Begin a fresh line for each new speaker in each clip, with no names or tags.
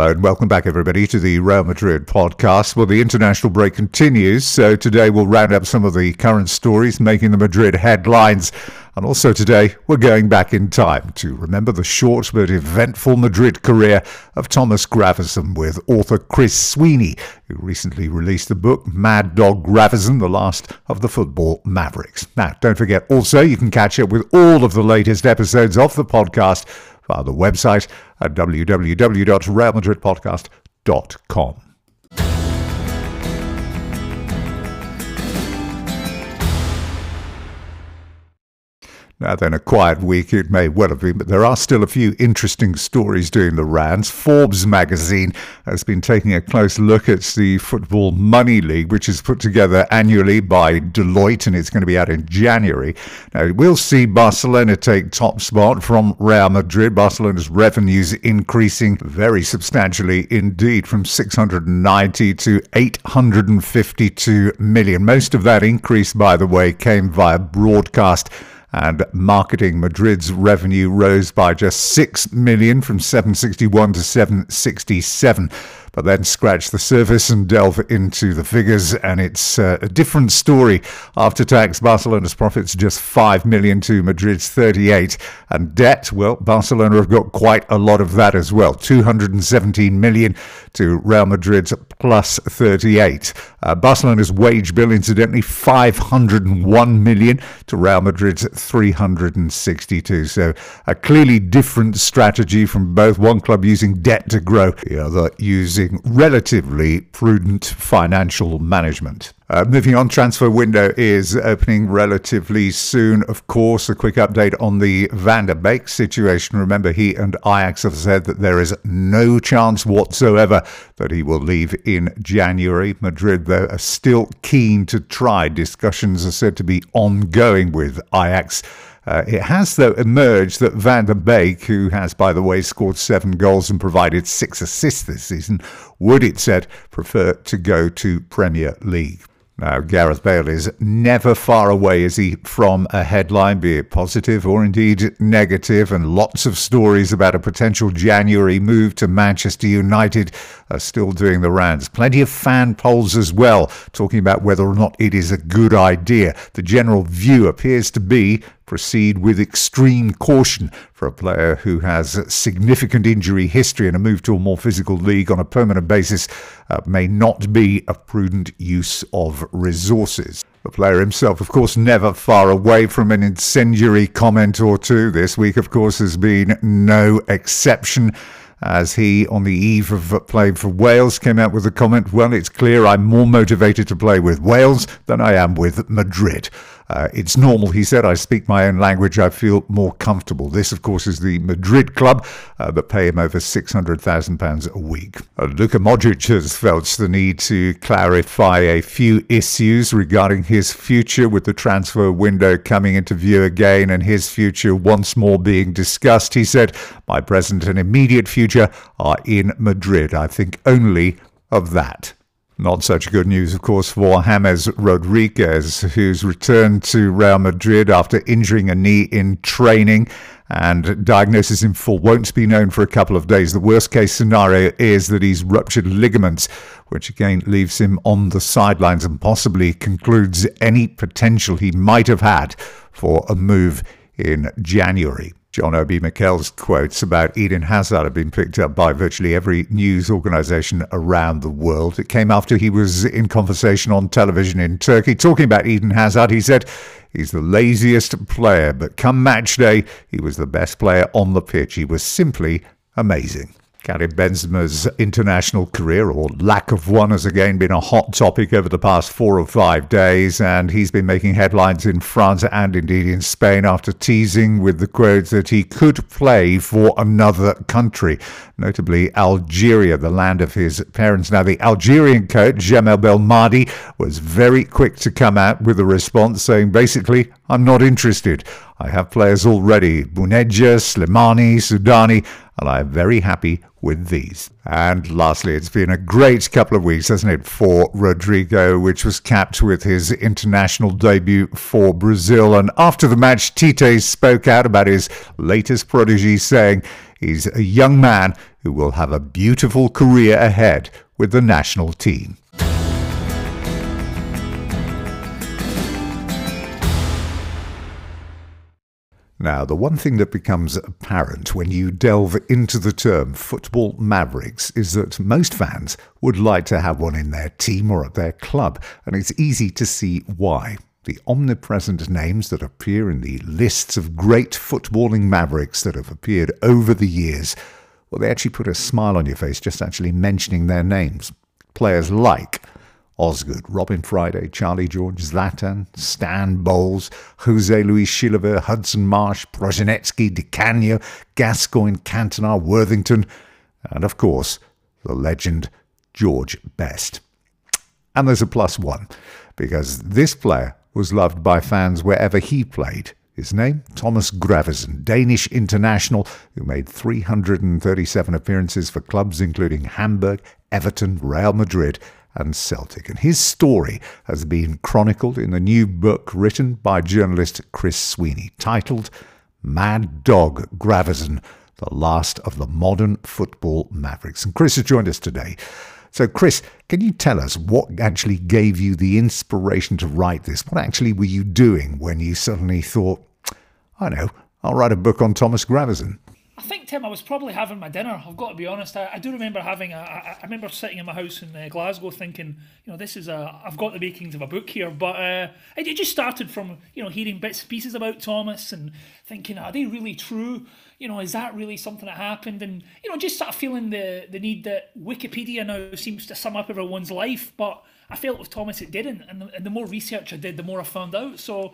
Hello and welcome back, everybody, to the Real Madrid podcast. Well, the international break continues, so today we'll round up some of the current stories making the Madrid headlines. And also today, we're going back in time to remember the short but eventful Madrid career of Thomas Gravesen with author Chris Sweeney, who recently released the book Mad Dog Gravesen, the last of the football mavericks. Now, don't forget also, you can catch up with all of the latest episodes of the podcast via the website at www.realmadridpodcast.com. Now then, a quiet week it may well have been, but there are still a few interesting stories doing the rounds. Forbes magazine has been taking a close look at the Football Money League, which is put together annually by Deloitte, and it's going to be out in January. Now, we'll see Barcelona take top spot from Real Madrid. Barcelona's revenues increasing very substantially indeed, from 690 to 852 million. Most of that increase, by the way, came via broadcast and marketing Madrid's revenue rose by just 6 million from 761 to 767 but then scratch the surface and delve into the figures, and it's uh, a different story. After tax, Barcelona's profits just 5 million to Madrid's 38, and debt, well, Barcelona have got quite a lot of that as well 217 million to Real Madrid's plus 38. Uh, Barcelona's wage bill, incidentally, 501 million to Real Madrid's 362. So a clearly different strategy from both. One club using debt to grow, the other using using relatively prudent financial management. Uh, moving on, transfer window is opening relatively soon. Of course, a quick update on the Van der Beek situation. Remember, he and Ajax have said that there is no chance whatsoever that he will leave in January. Madrid, though, are still keen to try. Discussions are said to be ongoing with Ajax. Uh, it has, though, emerged that Van der Beek, who has, by the way, scored seven goals and provided six assists this season, would, it said, prefer to go to Premier League. Now, Gareth Bale is never far away, is he, from a headline, be it positive or indeed negative, and lots of stories about a potential January move to Manchester United are still doing the rounds. Plenty of fan polls as well, talking about whether or not it is a good idea. The general view appears to be proceed with extreme caution for a player who has significant injury history and a move to a more physical league on a permanent basis uh, may not be a prudent use of resources. The player himself, of course, never far away from an incendiary comment or two. This week, of course, has been no exception as he, on the eve of playing for Wales, came out with the comment Well, it's clear I'm more motivated to play with Wales than I am with Madrid. Uh, it's normal, he said. I speak my own language. I feel more comfortable. This, of course, is the Madrid club uh, that pay him over £600,000 a week. Uh, Luka Modric has felt the need to clarify a few issues regarding his future with the transfer window coming into view again and his future once more being discussed. He said, My present and immediate future are in Madrid. I think only of that. Not such good news, of course, for James Rodriguez, who's returned to Real Madrid after injuring a knee in training. And diagnosis in full won't be known for a couple of days. The worst case scenario is that he's ruptured ligaments, which again leaves him on the sidelines and possibly concludes any potential he might have had for a move in January. John Obi Mikel's quotes about Eden Hazard have been picked up by virtually every news organization around the world. It came after he was in conversation on television in Turkey talking about Eden Hazard. He said he's the laziest player, but come match day, he was the best player on the pitch. He was simply amazing. Karim Benzema's international career, or lack of one, has again been a hot topic over the past four or five days, and he's been making headlines in France and indeed in Spain after teasing with the quotes that he could play for another country, notably Algeria, the land of his parents. Now, the Algerian coach, Jamel Belmadi, was very quick to come out with a response saying, basically, I'm not interested. I have players already Bounedjah, Slimani, Soudani, and I am very happy with these. And lastly, it's been a great couple of weeks, hasn't it, for Rodrygo, which was capped with his international debut for Brazil. And after the match, Tite spoke out about his latest prodigy, saying he's a young man who will have a beautiful career ahead with the national team. Now, the one thing that becomes apparent when you delve into the term football mavericks is that most fans would like to have one in their team or at their club, and it's easy to see why. The omnipresent names that appear in the lists of great footballing mavericks that have appeared over the years, well, they actually put a smile on your face just actually mentioning their names. Players like Osgood, Robin Friday, Charlie George, Zlatan, Stan Bowles, Jose Luis Chilavert, Hudson Marsh, Prosinecki, Di Canio, Gascoigne, Cantona, Worthington, and of course, the legend George Best. And there's a plus one, because this player was loved by fans wherever he played. His name, Thomas Gravesen, Danish international who made 337 appearances for clubs including Hamburg, Everton, Real Madrid, and Celtic. And his story has been chronicled in the new book written by journalist Chris Sweeney, titled Mad Dog Gravesen, the last of the modern football mavericks. And Chris has joined us today. So, Chris, can you tell us what actually gave you the inspiration to write this? What actually were you doing when you suddenly thought, I know, I'll write a book on Thomas Gravesen?
I think Tim, I was probably having my dinner. I've got to be honest. I, I do remember having. A, I, I remember sitting in my house in uh, Glasgow, thinking, you know, this is a. I've got the makings of a book here. But uh, it, just started from you know hearing bits and pieces about Thomas and thinking, are they really true? You know, is that really something that happened? And you know, just sort of feeling the the need that Wikipedia now seems to sum up everyone's life, but I felt with Thomas it didn't. And the, and the more research I did, the more I found out. So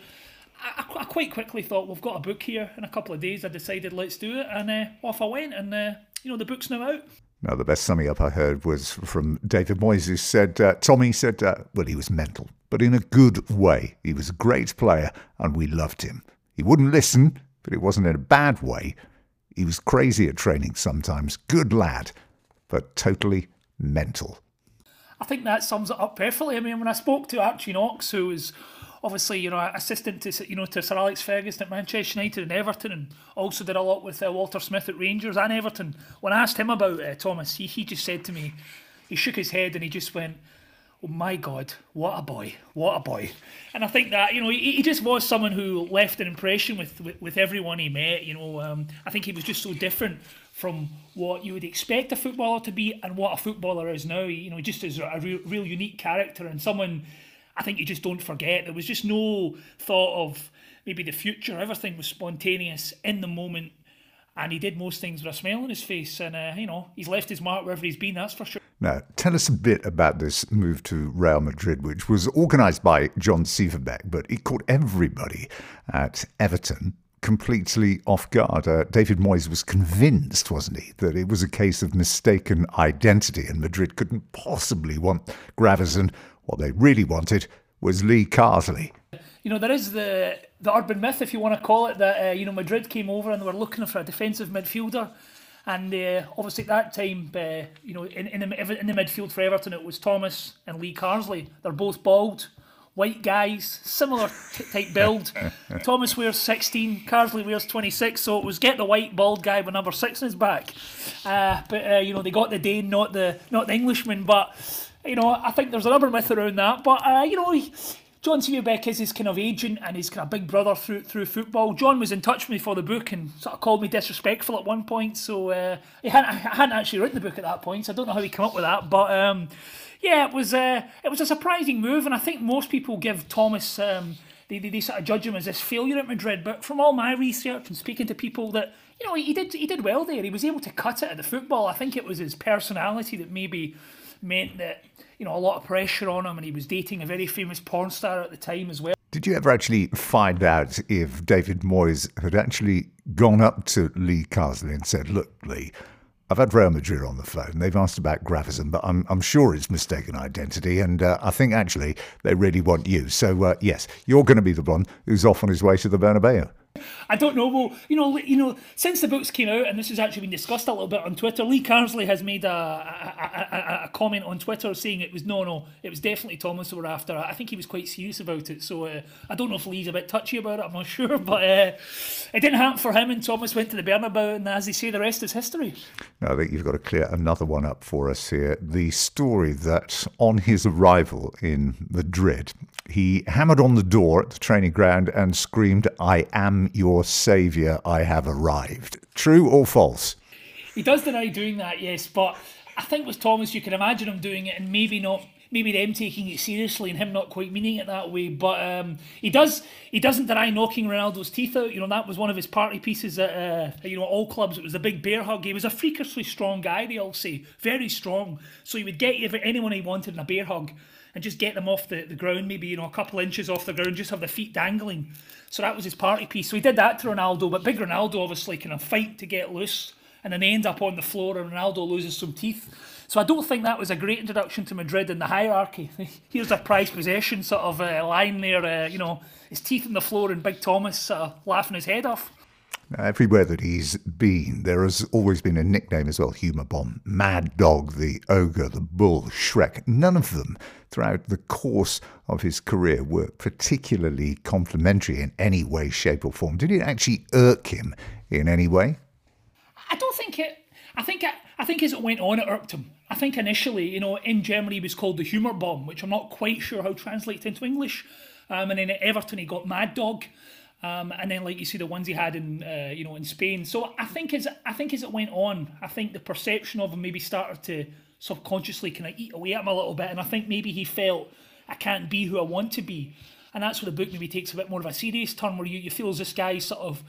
I, quite quickly thought we've got a book here. In a couple of days, I decided let's do it, and uh, off I went. And uh, you know, the book's now out.
Now, the best summing up I heard was from David Moyes, who said, uh, Tommy said, uh, well, he was mental, but in a good way. He was a great player, and we loved him. He wouldn't listen, but it wasn't in a bad way. He was crazy at training sometimes, good lad, but totally mental.
I think that sums it up perfectly. I mean, when I spoke to Archie Knox, who was obviously, you know, assistant to you know to Sir Alex Ferguson at Manchester United and Everton, and also did a lot with uh, Walter Smith at Rangers and Everton. When I asked him about uh, Thomas, he, he just said to me, he shook his head and he just went, "Oh my God, what a boy, what a boy!" And I think that you know he, he just was someone who left an impression with with, with everyone he met. You know, um, I think he was just so different from what you would expect a footballer to be and what a footballer is now. You know, just as a real, real unique character and someone I think you just don't forget. There was just no thought of maybe the future. Everything was spontaneous in the moment, and he did most things with a smile on his face. And uh, you know, he's left his mark wherever he's been. That's for sure.
Now, tell us a bit about this move to Real Madrid, which was organised by John Sivebæk, but it caught everybody at Everton completely off guard. Uh, David Moyes was convinced, wasn't he, that it was a case of mistaken identity and Madrid couldn't possibly want Gravesen what they really wanted was Lee Carsley.
You know, there is the the urban myth, if you want to call it, that uh, you know Madrid came over and they were looking for a defensive midfielder, and uh, obviously at that time, uh, you know, in in the, in the midfield for Everton, it was Thomas and Lee Carsley. They're both bald, white guys, similar t- type build. Thomas wears 16, Carsley wears 26, so it was get the white bald guy with number six in his back. Uh, but uh, you know, they got the Dane, not the not the Englishman, but you know, I think there's another myth around that. But, uh, you know, John Sivebæk is his kind of agent and his kind of big brother through through football. John was in touch with me for the book and sort of called me disrespectful at one point. So uh, hadn't, I hadn't actually written the book at that point, so I don't know how he came up with that. But um, yeah, it was uh, it was a surprising move, and I think most people give Thomas. Um, they, they, they sort of judge him as this failure at Madrid, but from all my research and speaking to people that you know he did he did well there. He was able to cut it at the football. I think it was his personality that maybe meant that you know a lot of pressure on him, and he was dating a very famous porn star at the time as well.
Did you ever actually find out if David Moyes had actually gone up to Lee Carsley and said, "Look, Lee." I've had Real Madrid on the phone. They've asked about Gravesen, but I'm, I'm sure it's mistaken identity. And uh, I think actually they really want you. So, uh, yes, you're going to be the one who's off on his way to the Bernabeu.
I don't know. Well, you know, you know, since the books came out, and this has actually been discussed a little bit on Twitter. Lee Carsley has made a, a, a, a comment on Twitter saying it was no, no, it was definitely Thomas that were after. I think he was quite serious about it. So uh, I don't know if Lee's a bit touchy about it. I'm not sure, but uh, it didn't happen for him. And Thomas went to the Bernabeu, and as they say, the rest is history.
I think you've got to clear another one up for us here. The story that on his arrival in Madrid, he hammered on the door at the training ground and screamed, I am your saviour, I have arrived. True or false?
He does deny doing that, yes, but I think with Thomas, you can imagine him doing it and maybe not maybe them taking it seriously and him not quite meaning it that way. But um, he does he doesn't deny knocking Ronaldo's teeth out. You know that was one of his party pieces at uh, you know all clubs. It was a big bear hug. He was a freakishly strong guy. They all say very strong. So he would get anyone he wanted in a bear hug and just get them off the, the ground, maybe you know a couple inches off the ground, just have the feet dangling. So that was his party piece. So he did that to Ronaldo, but big Ronaldo obviously kind of fight to get loose and then they end up on the floor and Ronaldo loses some teeth. So I don't think that was a great introduction to Madrid in the hierarchy. Here's a prized possession sort of uh, line there, uh, you know, his teeth on the floor and Big Thomas uh, laughing his head off.
Everywhere that he's been, there has always been a nickname as well Humour Bomb, Mad Dog, the Ogre, the Bull, Shrek. None of them throughout the course of his career were particularly complimentary in any way, shape, or form. Did it actually irk him in any way?
I don't think it. I think I, I think as it went on, it irked him. I think initially, you know, in Germany, he was called the humour bomb, which I'm not quite sure how translates into English. Um, and then at Everton, he got Mad Dog. Um, and then, like you see, the ones he had in, uh, you know, in Spain. So I think as I think as it went on, I think the perception of him maybe started to subconsciously kind of eat away at him a little bit. And I think maybe he felt I can't be who I want to be. And that's where the book maybe takes a bit more of a serious turn, where you, you feel as this guy sort of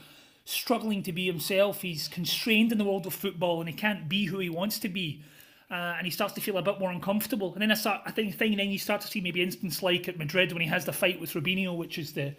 struggling to be himself. He's constrained in the world of football and he can't be who he wants to be. Uh, and he starts to feel a bit more uncomfortable. And then I start, I think, then you start to see maybe instances like at Madrid when he has the fight with Robinho, which is the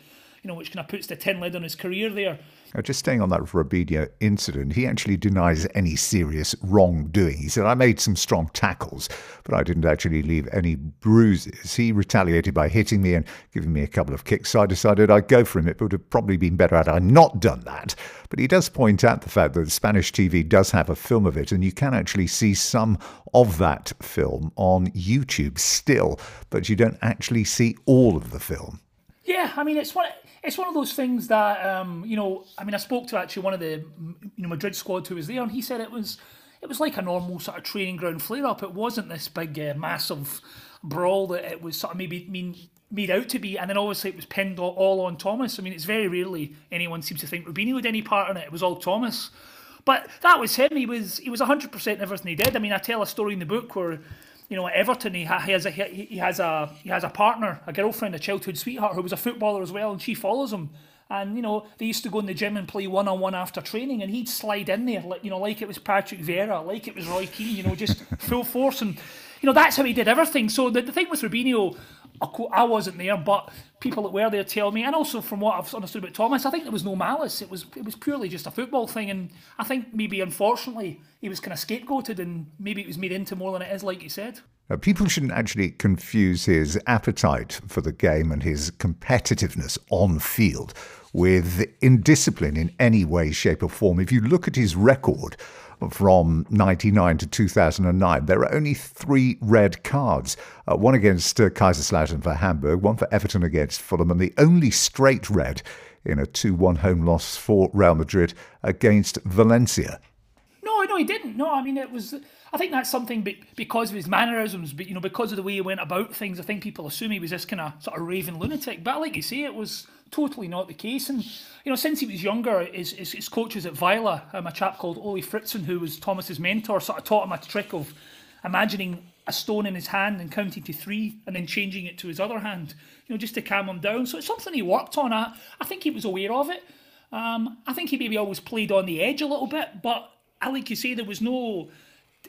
know, which kind of puts the tin lid on his career there.
Now, just staying on that Robinho incident, he actually denies any serious wrongdoing. He said, I made some strong tackles, but I didn't actually leave any bruises. He retaliated by hitting me and giving me a couple of kicks, so I decided I'd go for him. It would have probably been better had I not done that. But he does point out the fact that Spanish TV does have a film of it, and you can actually see some of that film on YouTube still, but you don't actually see all of the film.
Yeah, I mean, it's one it's one of those things that um, you know. I mean, I spoke to actually one of the you know Madrid squad who was there, and he said it was it was like a normal sort of training ground flare up. It wasn't this big uh, massive brawl that it was sort of maybe mean made out to be, and then obviously it was pinned all, on Thomas. I mean, it's very rarely anyone seems to think Robinho had any part in it. It was all Thomas. But that was him. He was he was hundred percent everything he did. I mean, I tell a story in the book where you know, Everton, he, ha- he has a he has a he has a partner, a girlfriend, a childhood sweetheart who was a footballer as well, and she follows him. And you know, they used to go in the gym and play one on one after training, and he'd slide in there, like you know, like it was Patrick Vieira, like it was Roy Keane, you know, just full force, and you know that's how he did everything. So the, the thing with Robinho, I wasn't there, but people that were there tell me, and also from what I've understood about Thomas, I think there was no malice. It was it was purely just a football thing, and I think maybe unfortunately he was kind of scapegoated, and maybe it was made into more than it is, like you said.
Now, people shouldn't actually confuse his appetite for the game and his competitiveness on field with indiscipline in any way, shape, or form. If you look at his record from 99 to 2009, there are only three red cards uh, one against uh, Kaiserslautern for Hamburg, one for Everton against Fulham, and the only straight red in a 2 1 home loss for Real Madrid against Valencia.
No, no, he didn't. No, I mean, it was. I think that's something because of his mannerisms, but you know, because of the way he went about things. I think people assume he was this kind of sort of raving lunatic. But like you say, it was totally not the case. And you know, since he was younger, his, his, his coaches at Vejle, um, a chap called Ole Fritzen, who was Thomas's mentor, sort of taught him a trick of imagining a stone in his hand and counting to three, and then changing it to his other hand, you know, just to calm him down. So it's something he worked on. I, I think he was aware of it. Um, I think he maybe always played on the edge a little bit, but I like you say there was no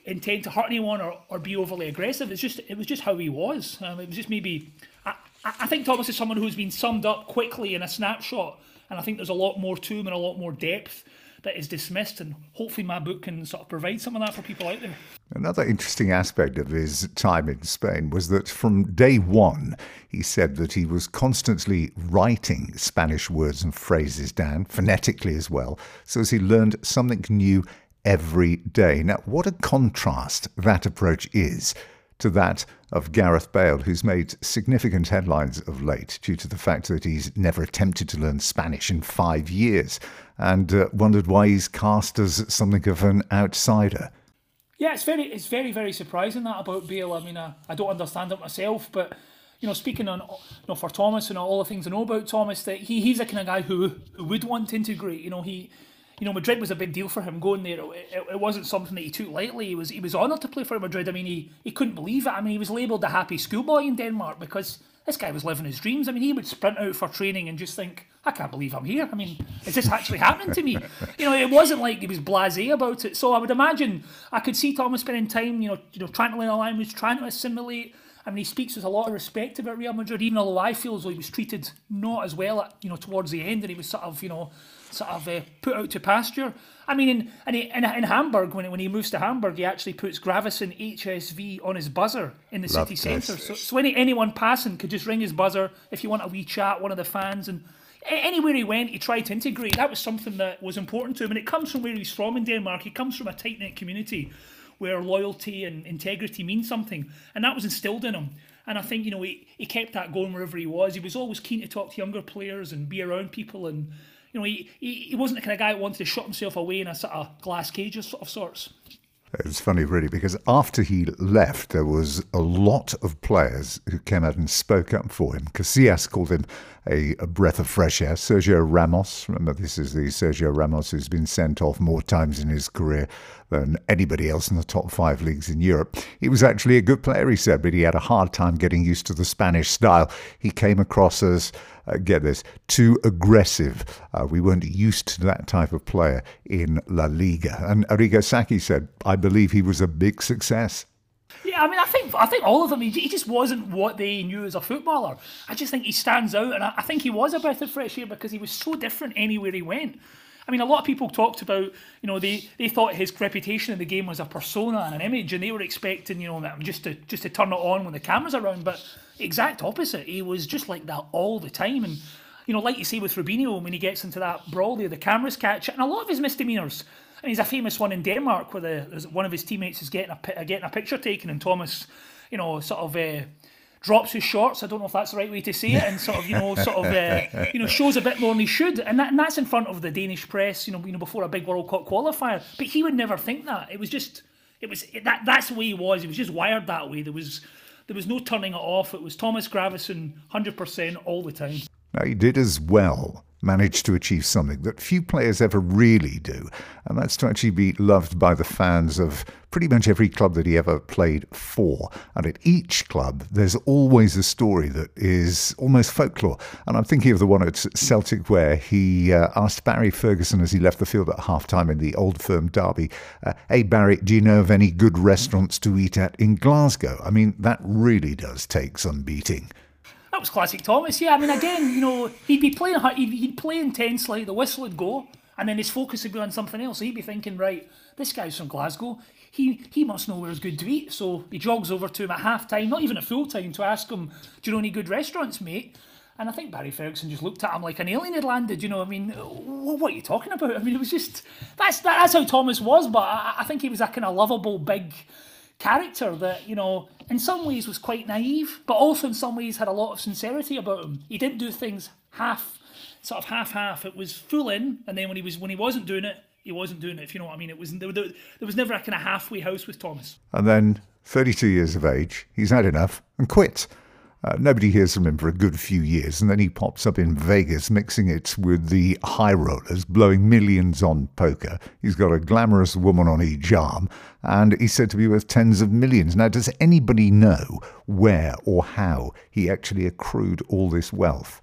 intent to hurt anyone or, or be overly aggressive. It's just it was just how he was. Um, it was just maybe I, I think Thomas is someone who's been summed up quickly in a snapshot, and I think there's a lot more to him and a lot more depth that is dismissed, and hopefully my book can sort of provide some of that for people out there.
Another interesting aspect of his time in Spain was that from day one, he said that he was constantly writing Spanish words and phrases down, phonetically as well, so as he learned something new every day. Now, what a contrast that approach is to that of Gareth Bale, who's made significant headlines of late due to the fact that he's never attempted to learn Spanish in five years and uh, wondered why he's cast as something of an outsider.
Yeah, it's very, it's very, very surprising that about Bale. I mean, I, I don't understand it myself, but you know, speaking on, you know, for Thomas and all the things I know about Thomas, that he, he's the kind of guy who who would want to integrate. You know, he you know, Madrid was a big deal for him going there. It, it, wasn't something that he took lightly. He was he was honoured to play for Madrid. I mean, he, he couldn't believe it. I mean, he was labelled the happy schoolboy in Denmark because this guy was living his dreams. I mean, he would sprint out for training and just think, I can't believe I'm here. I mean, is this actually happening to me? You know, it wasn't like he was blasé about it. So I would imagine I could see Thomas spending time, you know, you know, trying to learn a language, trying to assimilate. I mean, he speaks with a lot of respect about Real Madrid, even although I feel as though he was treated not as well, at, you know, towards the end, and he was sort of, you know, sort of uh, put out to pasture. I mean, in in, in, in Hamburg, when, when he moves to Hamburg, he actually puts Gravesen HSV on his buzzer in the Love city centre. So, so any, anyone passing could just ring his buzzer if you want a wee chat, one of the fans. And anywhere he went, he tried to integrate. That was something that was important to him. And it comes from where he's from in Denmark. He comes from a tight knit community where loyalty and integrity mean something. And that was instilled in him. And I think, you know, he, he kept that going wherever he was. He was always keen to talk to younger players and be around people and you know, he, he, he wasn't the kind of guy that wanted to shut himself away in a sort of glass cage of, of sorts.
It's funny, really, because after he left, there was a lot of players who came out and spoke up for him. Casillas called him a, a, breath of fresh air. Sergio Ramos, remember, this is the Sergio Ramos who's been sent off more times in his career than anybody else in the top five leagues in Europe. He was actually a good player, he said, but he had a hard time getting used to the Spanish style. He came across as uh, get this, too aggressive. Uh, we weren't used to that type of player in La Liga. And Arrigo Sacchi said, I believe he was a big success.
Yeah, I mean, I think I think all of them. He, just wasn't what they knew as a footballer. I just think he stands out, and I, I think he was a breath of fresh air because he was so different anywhere he went. I mean, a lot of people talked about, you know, they, they thought his reputation in the game was a persona and an image, and they were expecting, you know, just to just to turn it on when the camera's around. But exact opposite. He was just like that all the time, and you know, like you say with Robinho, when he gets into that brawl there, the cameras catch it, and a lot of his misdemeanors. And he's a famous one in Denmark where the, one of his teammates is getting a getting a picture taken, and Thomas, you know, sort of. Uh, drops his shorts. I don't know if that's the right way to say it, and sort of you know sort of uh, you know shows a bit more than he should, and, that, and that's in front of the Danish press. You know, you know before a big World Cup qualifier. But he would never think that. It was just it was it, that that's the way he was. He was just wired that way. There was there was no turning it off. It was Thomas Gravesen, hundred percent all the time.
Now he did as well managed to achieve something that few players ever really do, and that's to actually be loved by the fans of pretty much every club that he ever played for. And at each club, there's always a story that is almost folklore. And I'm thinking of the one at Celtic where he uh, asked Barry Ferguson as he left the field at half time in the Old Firm derby, uh, Hey, Barry, do you know of any good restaurants to eat at in Glasgow? I mean, that really does take some beating.
That was classic Thomas. Yeah, I mean, again, you know, he'd be playing, he'd, he'd play intensely, the whistle would go, and then his focus would be on something else. He'd be thinking, right, this guy's from Glasgow. He he must know where's good to eat. So he jogs over to him at half time, not even at full time, to ask him, Do you know any good restaurants, mate? And I think Barry Ferguson just looked at him like an alien had landed. You know, I mean, what are you talking about? I mean, it was just that's that's how Thomas was. But I, I think he was a kind of lovable, big character that you know in some ways was quite naive, but also in some ways had a lot of sincerity about him. He didn't do things half, sort of half half. It was full in, and then when he was when he wasn't doing it, he wasn't doing it. If you know what I mean, it was there, there was never a kind of halfway house with Thomas.
And then, 32 years of age, he's had enough and quit. Uh, nobody hears from him for a good few years, and then he pops up in Vegas mixing it with the high rollers, blowing millions on poker. He's got a glamorous woman on each arm, and he's said to be worth tens of millions. Now, does anybody know where or how he actually accrued all this wealth?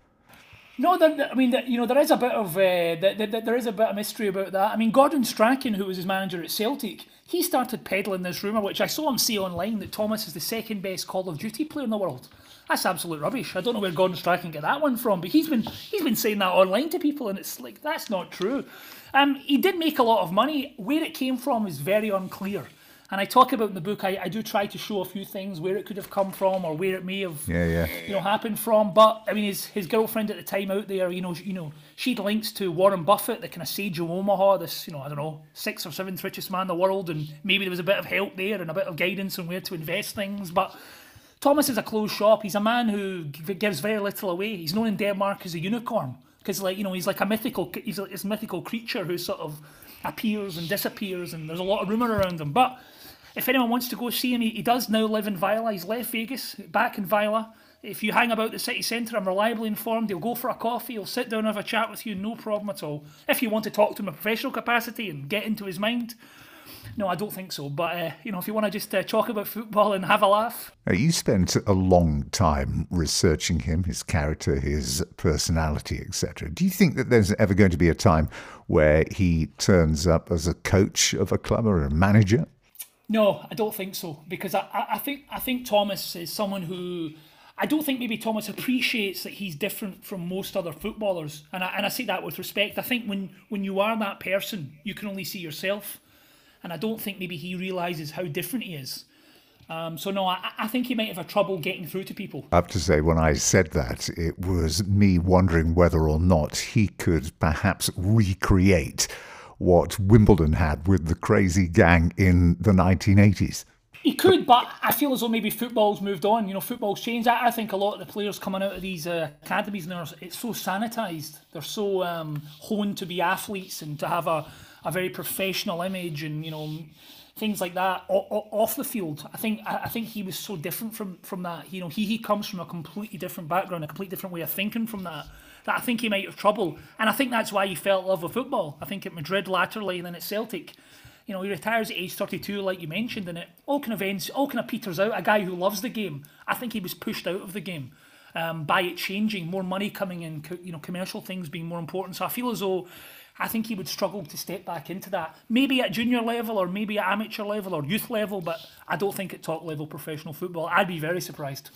No, I mean, you know, there is a bit of uh, there is a bit of mystery about that. I mean, Gordon Strachan, who was his manager at Celtic, he started peddling this rumor, which I saw him say online, that Thomas is the second best Call of Duty player in the world. That's absolute rubbish. I don't know where Gordon Strachan can get that one from, but he's been he's been saying that online to people, and it's like that's not true. Um, he did make a lot of money. Where it came from is very unclear. And I talk about in the book, I, I do try to show a few things where it could have come from or where it may have,
yeah, yeah.
you know, happened from. But I mean, his his girlfriend at the time out there, you know, you know, she'd links to Warren Buffett, the kind of sage of Omaha, this, you know, I don't know, sixth or seventh richest man in the world, and maybe there was a bit of help there and a bit of guidance on where to invest things. But Thomas is a closed shop. He's a man who gives very little away. He's known in Denmark as a unicorn because, like, you know, he's like a mythical, he's a, mythical creature who sort of appears and disappears, and there's a lot of rumor around him. But if anyone wants to go see him, he, he does now live in Vejle. He's left Vegas, back in Vejle. If you hang about the city centre, I'm reliably informed he'll go for a coffee, he'll sit down and have a chat with you, no problem at all. If you want to talk to him in a professional capacity and get into his mind, no, I don't think so. But uh, you know, if you want to just uh, talk about football and have a laugh,
now, you spent a long time researching him, his character, his personality, etc. Do you think that there's ever going to be a time where he turns up as a coach of a club or a manager?
No, I don't think so because I, I think I think Thomas is someone who I don't think maybe Thomas appreciates that he's different from most other footballers, and I, and I say that with respect. I think when when you are that person, you can only see yourself, and I don't think maybe he realizes how different he is. Um, so no, I, I think he might have a trouble getting through to people.
I have to say, when I said that, it was me wondering whether or not he could perhaps recreate what Wimbledon had with the crazy gang in the 1980s.
He could, but I feel as though maybe football's moved on. You know, football's changed. I, I think a lot of the players coming out of these uh, academies now, it's so sanitised. They're so um, honed to be athletes and to have a, a very professional image and, you know, things like that off the field. I think I think he was so different from from that. You know, he he comes from a completely different background, a completely different way of thinking from that that I think he might have trouble. And I think that's why he fell in love with football. I think at Madrid latterly, and then at Celtic. You know, he retires at age 32, like you mentioned, and it all kind of ends, all kind of peters out. A guy who loves the game. I think he was pushed out of the game um, by it changing, more money coming in, you know, commercial things being more important. So I feel as though I think he would struggle to step back into that. Maybe at junior level or maybe at amateur level or youth level, but I don't think at top level professional football. I'd be very surprised.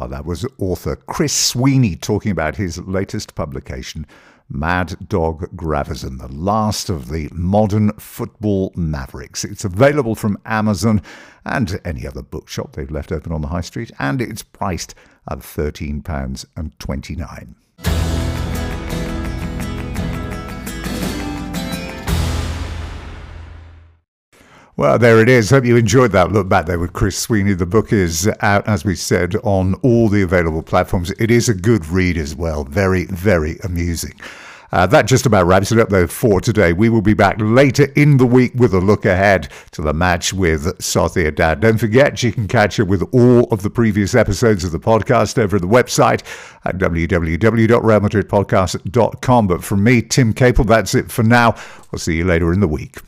Oh, that was author Chris Sweeney talking about his latest publication, Mad Dog Gravesen, the last of the modern football mavericks. It's available from Amazon and any other bookshop they've left open on the high street, and it's priced at £13.29. Well, there it is. Hope you enjoyed that look back there with Chris Sweeney. The book is out, as we said, on all the available platforms. It is a good read as well. Very, very amusing. Uh, that just about wraps it up, though, for today. We will be back later in the week with a look ahead to the match with Sociedad. Don't forget, you can catch up with all of the previous episodes of the podcast over at the website at www.realmadridpodcast.com. But from me, Tim Capel, that's it for now. We'll see you later in the week.